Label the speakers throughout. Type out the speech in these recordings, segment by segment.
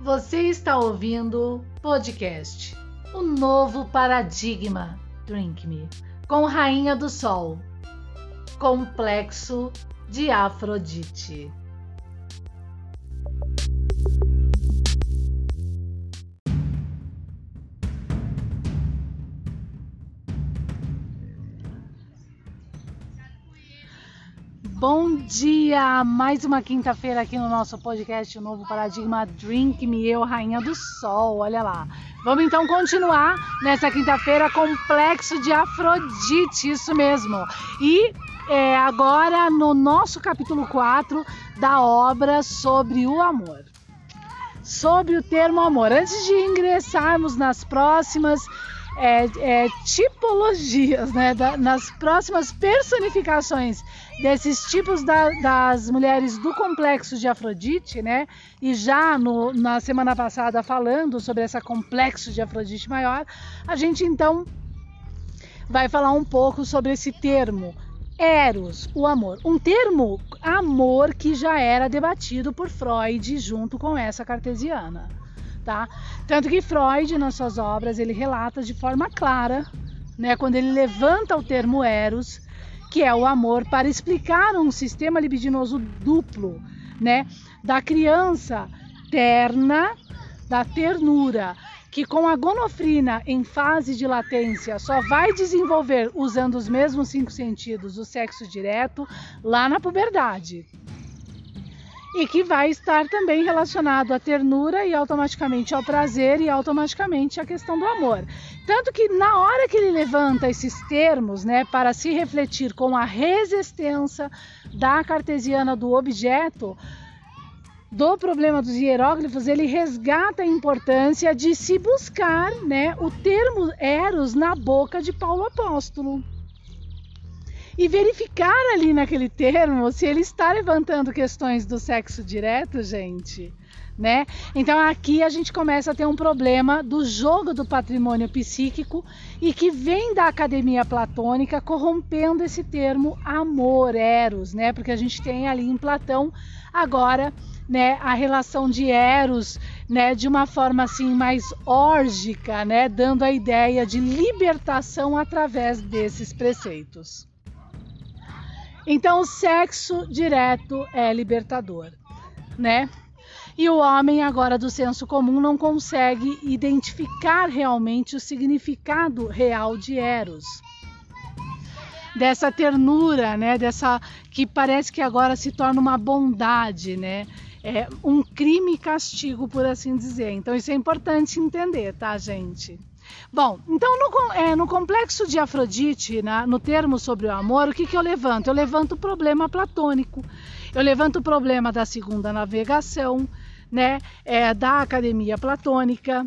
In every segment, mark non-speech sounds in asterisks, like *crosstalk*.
Speaker 1: Você está ouvindo podcast O Novo Paradigma Drink Me com Rainha do Sol Complexo de Afrodite. Bom dia! Mais uma quinta-feira aqui no nosso podcast, o novo paradigma Drink Me, eu, Rainha do Sol, olha lá. Vamos então continuar nessa quinta-feira, complexo de Afrodite, isso mesmo. E é, agora no nosso capítulo 4 da obra sobre o amor. Sobre o termo amor. Antes de ingressarmos nas próximas é, é, tipologias, né, da, nas próximas personificações desses tipos da, das mulheres do complexo de Afrodite, né, e já no, na semana passada falando sobre essa complexo de Afrodite maior, a gente então vai falar um pouco sobre esse termo Eros, o amor. Um termo amor que já era debatido por Freud junto com essa cartesiana tá? Tanto que Freud, nas suas obras, ele relata de forma clara, né, quando ele levanta o termo eros, que é o amor, para explicar um sistema libidinoso duplo, né, da criança terna, da ternura, que com a gonofrina em fase de latência só vai desenvolver usando os mesmos cinco sentidos o sexo direto lá na puberdade e que vai estar também relacionado à ternura e automaticamente ao prazer e automaticamente à questão do amor. Tanto que na hora que ele levanta esses termos, né, para se refletir com a resistência da cartesiana do objeto, do problema dos hieróglifos, ele resgata a importância de se buscar, né, o termo eros na boca de Paulo Apóstolo e verificar ali naquele termo se ele está levantando questões do sexo direto, gente. Né? Então aqui a gente começa a ter um problema do jogo do patrimônio psíquico e que vem da academia platônica corrompendo esse termo amor, eros, né? Porque a gente tem ali em Platão agora, né, a relação de eros, né, de uma forma assim mais órgica, né, dando a ideia de libertação através desses preceitos. Então, o sexo direto é libertador, né? E o homem, agora do senso comum, não consegue identificar realmente o significado real de Eros. Dessa ternura, né? Dessa que parece que agora se torna uma bondade, né? É um crime castigo, por assim dizer. Então, isso é importante entender, tá, gente? Bom, então no, é, no complexo de Afrodite, na, no termo sobre o amor, o que, que eu levanto? Eu levanto o problema platônico, eu levanto o problema da segunda navegação, né, é, da academia platônica,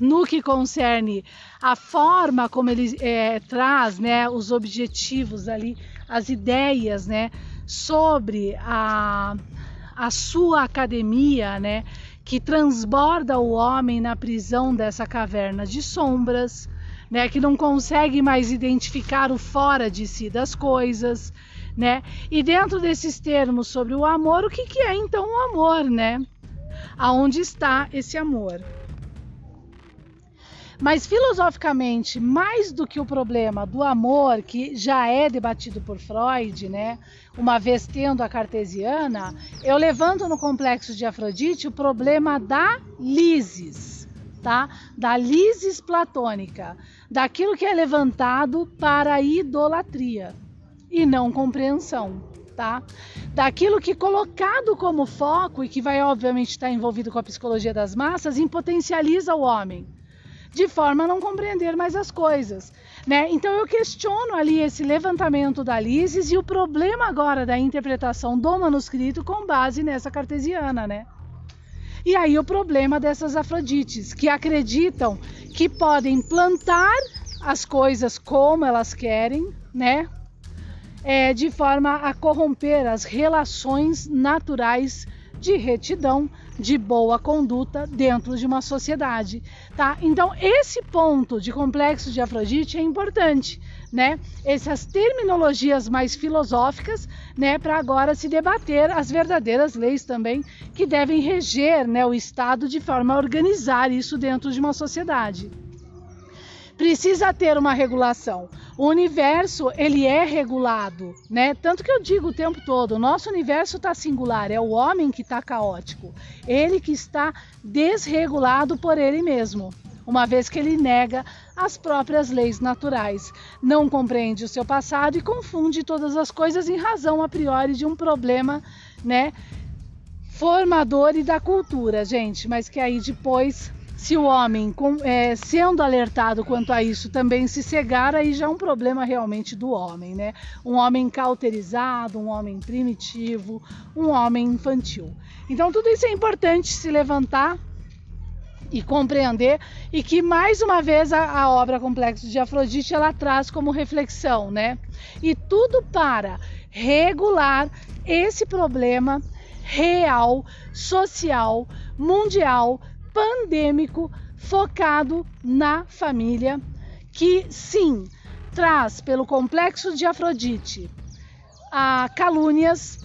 Speaker 1: no que concerne a forma como ele é, traz né, os objetivos ali, as ideias né, sobre a, a sua academia, né, que transborda o homem na prisão dessa caverna de sombras, né, que não consegue mais identificar o fora de si das coisas, né? E dentro desses termos sobre o amor, o que, que é então o amor, né? Aonde está esse amor? Mas filosoficamente, mais do que o problema do amor, que já é debatido por Freud, né? Uma vez tendo a cartesiana, eu levanto no complexo de Afrodite o problema da lisis, tá? Da lisis platônica, daquilo que é levantado para idolatria e não compreensão. Tá? Daquilo que colocado como foco e que vai obviamente estar envolvido com a psicologia das massas, impotencializa o homem de forma a não compreender mais as coisas. Né? Então eu questiono ali esse levantamento da Lises e o problema agora da interpretação do manuscrito com base nessa cartesiana, né? E aí o problema dessas Afrodites, que acreditam que podem plantar as coisas como elas querem, né? É, de forma a corromper as relações naturais de retidão, de boa conduta dentro de uma sociedade, tá? Então esse ponto de complexo de Afrodite é importante, né, essas terminologias mais filosóficas, né, para agora se debater as verdadeiras leis também que devem reger, né, o Estado de forma a organizar isso dentro de uma sociedade. Precisa ter uma regulação. O universo ele é regulado, né? Tanto que eu digo o tempo todo, o nosso universo está singular, é o homem que está caótico, ele que está desregulado por ele mesmo uma vez que ele nega as próprias leis naturais, não compreende o seu passado e confunde todas as coisas em razão a priori de um problema, né, formador e da cultura, gente, mas que aí depois se o homem, é, sendo alertado quanto a isso, também se cegar, aí já é um problema realmente do homem, né? Um homem cauterizado, um homem primitivo, um homem infantil. Então, tudo isso é importante se levantar e compreender e que mais uma vez a, a, obra Complexo de Afrodite ela traz como reflexão, né? E tudo para regular esse problema real, social, mundial, pandêmico, focado na família, que sim traz pelo complexo de Afrodite a calúnias,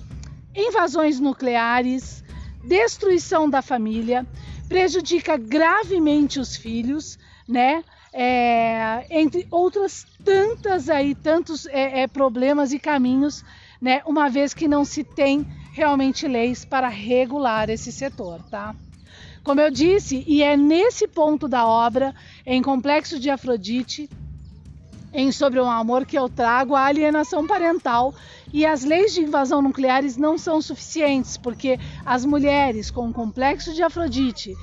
Speaker 1: invasões nucleares, destruição da família prejudica gravemente os filhos, né? É, entre outras tantas aí, tantos é, é, problemas e caminhos, né? Uma vez que não se tem realmente leis para regular esse setor, tá? Como eu disse, e é nesse ponto da obra, em Complexo de Afrodite, em Sobre um Amor, que eu trago a alienação parental. E as leis de invasão nucleares não são suficientes, porque as mulheres com o complexo de Afrodite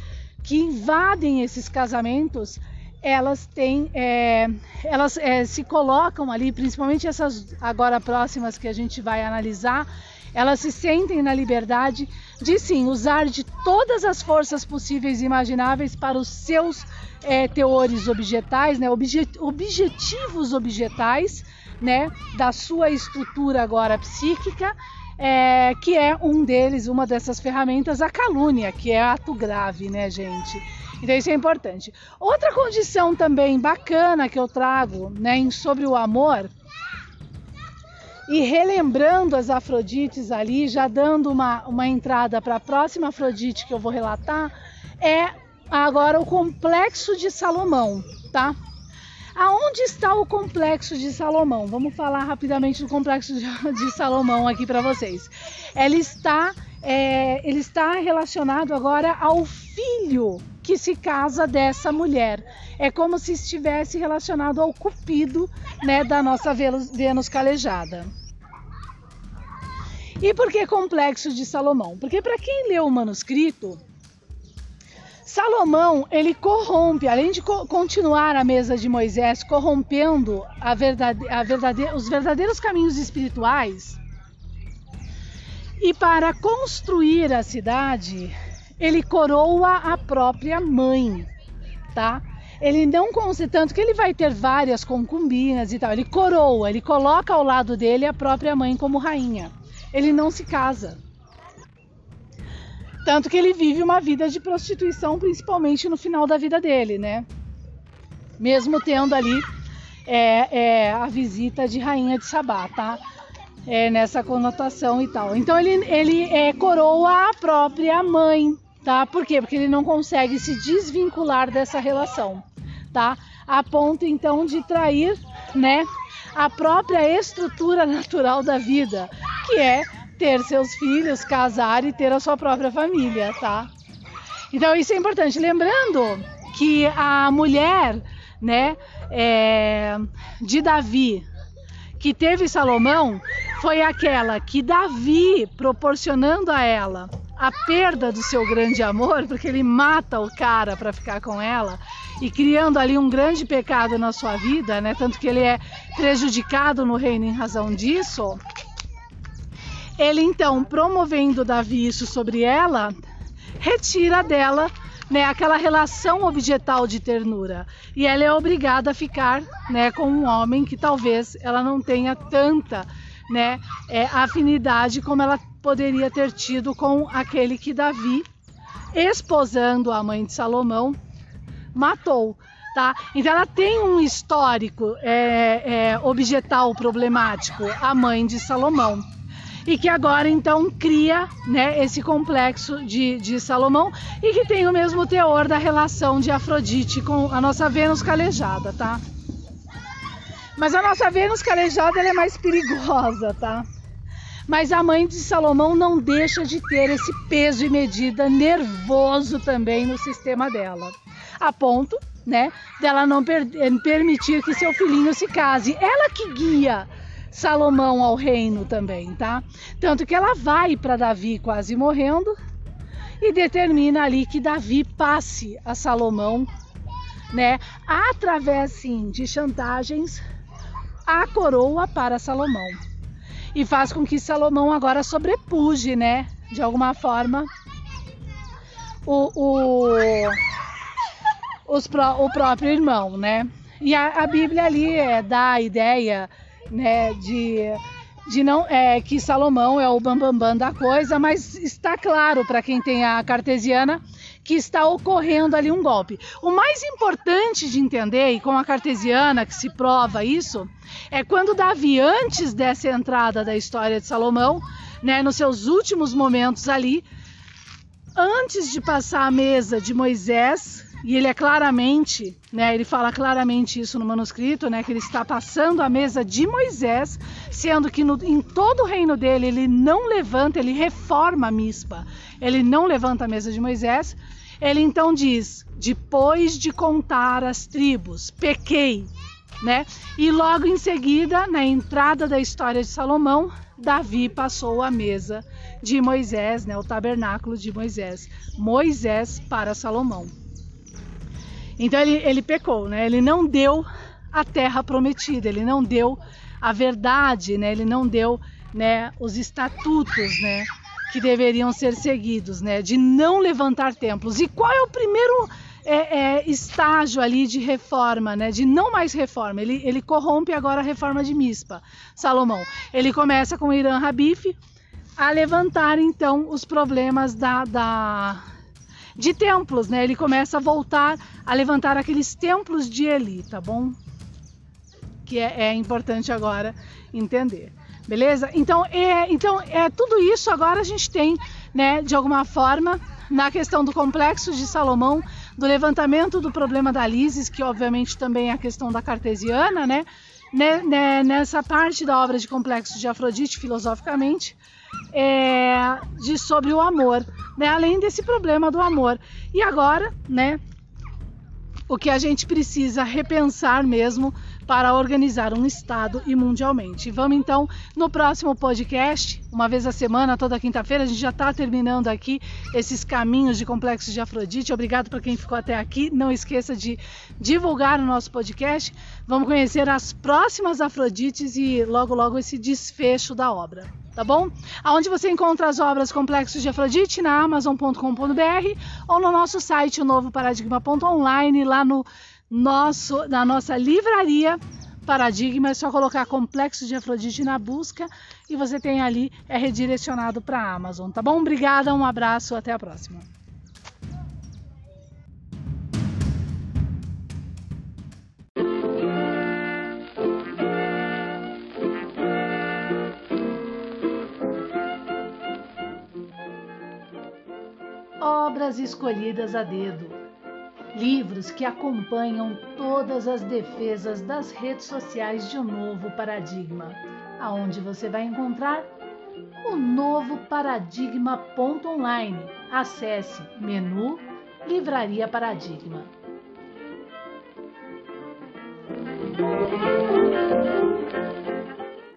Speaker 1: que invadem esses casamentos, elas têm, é, elas é, se colocam ali, principalmente essas agora próximas que a gente vai analisar, elas se sentem na liberdade de sim usar de todas as forças possíveis e imagináveis para os seus é, teores objetais, né, objet, objetivos objetais, né, da sua estrutura agora psíquica, é, que é um deles, uma dessas ferramentas, a calúnia, que é ato grave, né, gente? Então isso é importante. Outra condição também bacana que eu trago, né, sobre o amor, e relembrando as Afrodites ali, já dando uma, uma entrada para a próxima Afrodite que eu vou relatar, é agora o complexo de Salomão, tá? Aonde está o complexo de Salomão? Vamos falar rapidamente do complexo de *laughs* Salomão aqui para vocês. Ele está, é, ele está relacionado agora ao filho que se casa dessa mulher. É como se estivesse relacionado ao cupido né, da nossa Vênus calejada. E por que complexo de Salomão? Porque para quem leu o manuscrito, Salomão, ele corrompe, além de co continuar a mesa de Moisés, corrompendo a verdade, a verdade, os verdadeiros caminhos espirituais, e para construir a cidade, ele coroa a própria mãe, tá? Ele não tanto que ele vai ter várias concubinas e tal, ele coroa, ele coloca ao lado dele a própria mãe como rainha. Ele não se casa. Tanto que ele vive uma vida de prostituição, principalmente no final da vida dele, né? Mesmo tendo ali é, é, a visita de rainha de Sabá, tá? É, nessa conotação e tal. Então ele, ele é, coroa a própria mãe, tá? Por quê? Porque ele não consegue se desvincular dessa relação, tá? A ponto então de trair, né? A própria estrutura natural da vida, que é ter seus filhos, casar e ter a sua própria família, tá? Então isso é importante. Lembrando que a mulher, né, é, de Davi, que teve Salomão, foi aquela que Davi, proporcionando a ela a perda do seu grande amor, porque ele mata o cara para ficar com ela e criando ali um grande pecado na sua vida, né? Tanto que ele é prejudicado no reino em razão disso. Ele então, promovendo Davi isso sobre ela, retira dela né, aquela relação objetal de ternura. E ela é obrigada a ficar né, com um homem que talvez ela não tenha tanta né, é, afinidade como ela poderia ter tido com aquele que Davi, esposando a mãe de Salomão, matou. Tá? Então ela tem um histórico é, é, objetal problemático, a mãe de Salomão e que agora então cria né, esse complexo de, de Salomão e que tem o mesmo teor da relação de Afrodite com a nossa Vênus calejada, tá? Mas a nossa Vênus calejada é mais perigosa, tá? Mas a mãe de Salomão não deixa de ter esse peso e medida nervoso também no sistema dela, a ponto, né, dela não per permitir que seu filhinho se case. Ela que guia Salomão ao reino também, tá? Tanto que ela vai para Davi quase morrendo e determina ali que Davi passe a Salomão, né, através sim de chantagens, a coroa para Salomão. E faz com que Salomão agora sobrepuje, né, de alguma forma, o, o, os, o próprio irmão, né? E a, a Bíblia ali é, dá a ideia né, de, de não é que Salomão é o bambambam bam, bam da coisa, mas está claro para quem tem a cartesiana que está ocorrendo ali um golpe. O mais importante de entender, e com a cartesiana que se prova isso, é quando Davi, antes dessa entrada da história de Salomão, né, nos seus últimos momentos ali, antes de passar a mesa de Moisés, e ele é claramente, né, ele fala claramente isso no manuscrito, né, que ele está passando a mesa de Moisés, sendo que no, em todo o reino dele ele não levanta, ele reforma a mispa, ele não levanta a mesa de Moisés. Ele então diz: depois de contar as tribos, pequei, né? E logo em seguida, na entrada da história de Salomão, Davi passou a mesa de Moisés, né, o tabernáculo de Moisés, Moisés para Salomão. Então ele, ele pecou, né? Ele não deu a terra prometida, ele não deu a verdade, né? Ele não deu, né, os estatutos, né, que deveriam ser seguidos, né, de não levantar templos. E qual é o primeiro é, é, estágio ali de reforma, né, de não mais reforma? Ele, ele corrompe agora a reforma de Mispa, Salomão. Ele começa com Irã Rabif a levantar então os problemas da, da de templos, né? Ele começa a voltar a levantar aqueles templos de Eli, tá bom? Que é, é importante agora entender, beleza? Então é, então é tudo isso agora a gente tem, né? De alguma forma na questão do complexo de Salomão, do levantamento do problema da Lises, que obviamente também é a questão da cartesiana, né? Nessa parte da obra de complexo de Afrodite, filosoficamente, é, de sobre o amor, né? Além desse problema do amor. E agora, né? O que a gente precisa repensar mesmo para organizar um estado e mundialmente. Vamos então no próximo podcast, uma vez a semana, toda quinta-feira, a gente já está terminando aqui esses caminhos de complexos de Afrodite. Obrigado para quem ficou até aqui. Não esqueça de divulgar o nosso podcast. Vamos conhecer as próximas Afrodites e logo logo esse desfecho da obra tá bom? Aonde você encontra as obras Complexos de Afrodite na amazon.com.br ou no nosso site o novo paradigma.online lá no nosso na nossa livraria Paradigma, é só colocar Complexos de Afrodite na busca e você tem ali é redirecionado para a Amazon, tá bom? Obrigada, um abraço, até a próxima. Obras escolhidas a dedo, livros que acompanham todas as defesas das redes sociais de um novo paradigma, aonde você vai encontrar o novo paradigma.online. Acesse menu Livraria Paradigma.